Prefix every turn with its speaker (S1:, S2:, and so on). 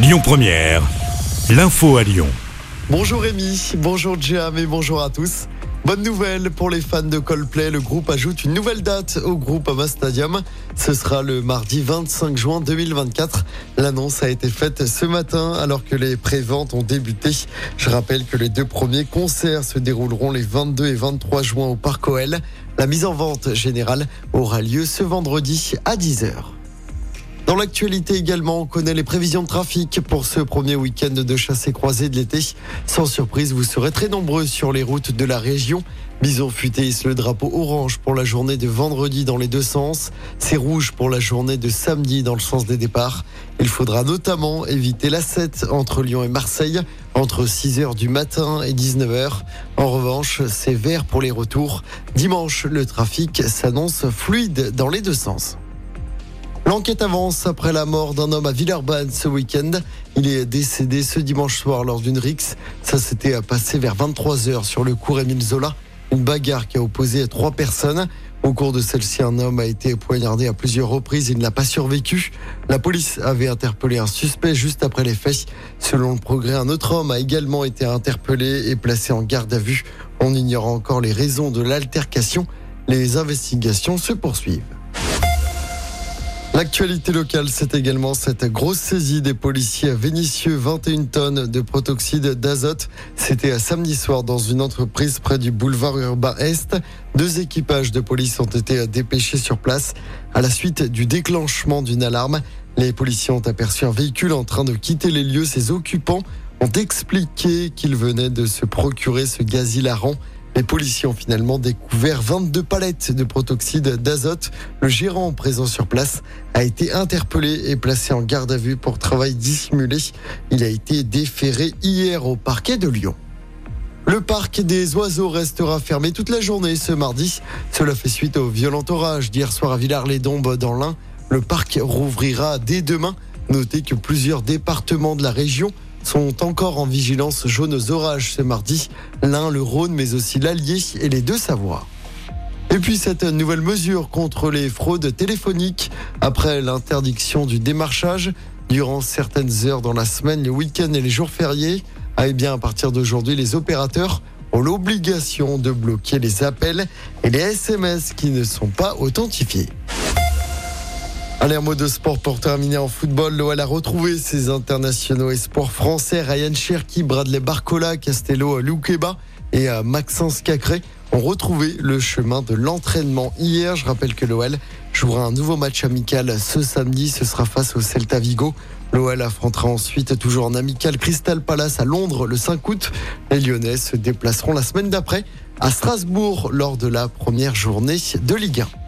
S1: Lyon Première, l'info à Lyon.
S2: Bonjour Rémi, bonjour Jam et bonjour à tous. Bonne nouvelle pour les fans de Coldplay, le groupe ajoute une nouvelle date au groupe Ama Stadium. Ce sera le mardi 25 juin 2024. L'annonce a été faite ce matin alors que les préventes ont débuté. Je rappelle que les deux premiers concerts se dérouleront les 22 et 23 juin au Parc OL. La mise en vente générale aura lieu ce vendredi à 10h. Dans l'actualité également, on connaît les prévisions de trafic pour ce premier week-end de chassé croisé de l'été. Sans surprise, vous serez très nombreux sur les routes de la région. Bison futé le drapeau orange pour la journée de vendredi dans les deux sens. C'est rouge pour la journée de samedi dans le sens des départs. Il faudra notamment éviter la 7 entre Lyon et Marseille entre 6h du matin et 19h. En revanche, c'est vert pour les retours. Dimanche, le trafic s'annonce fluide dans les deux sens. L'enquête avance après la mort d'un homme à Villeurbanne ce week-end. Il est décédé ce dimanche soir lors d'une rixe. Ça s'était passé vers 23h sur le cours Émile Zola. Une bagarre qui a opposé trois personnes. Au cours de celle-ci, un homme a été poignardé à plusieurs reprises. Il n'a pas survécu. La police avait interpellé un suspect juste après les faits. Selon le progrès, un autre homme a également été interpellé et placé en garde à vue. On ignore encore les raisons de l'altercation. Les investigations se poursuivent. L'actualité locale, c'est également cette grosse saisie des policiers à Vénissieux, 21 tonnes de protoxyde d'azote. C'était à samedi soir dans une entreprise près du boulevard urbain Est. Deux équipages de police ont été dépêchés sur place à la suite du déclenchement d'une alarme. Les policiers ont aperçu un véhicule en train de quitter les lieux. Ses occupants ont expliqué qu'ils venaient de se procurer ce gaz hilarant. Les policiers ont finalement découvert 22 palettes de protoxyde d'azote. Le gérant présent sur place a été interpellé et placé en garde à vue pour travail dissimulé. Il a été déféré hier au parquet de Lyon. Le parc des oiseaux restera fermé toute la journée ce mardi. Cela fait suite au violent orage d'hier soir à Villars-les-Dombes dans l'Ain. Le parc rouvrira dès demain. Notez que plusieurs départements de la région sont encore en vigilance jaune aux orages ce mardi. L'un, le Rhône, mais aussi l'Allier et les deux Savoies. Et puis cette nouvelle mesure contre les fraudes téléphoniques après l'interdiction du démarchage durant certaines heures dans la semaine, les week-ends et les jours fériés. Ah, eh bien, à partir d'aujourd'hui, les opérateurs ont l'obligation de bloquer les appels et les SMS qui ne sont pas authentifiés. Un mot de sport pour terminer en football. L'OL a retrouvé ses internationaux et sports français. Ryan Cherki, Bradley Barcola, Castello Loukeba et euh, Maxence Cacré ont retrouvé le chemin de l'entraînement hier. Je rappelle que l'OL jouera un nouveau match amical ce samedi. Ce sera face au Celta Vigo. L'OL affrontera ensuite toujours en amical Crystal Palace à Londres le 5 août. Les Lyonnais se déplaceront la semaine d'après à Strasbourg lors de la première journée de Ligue 1.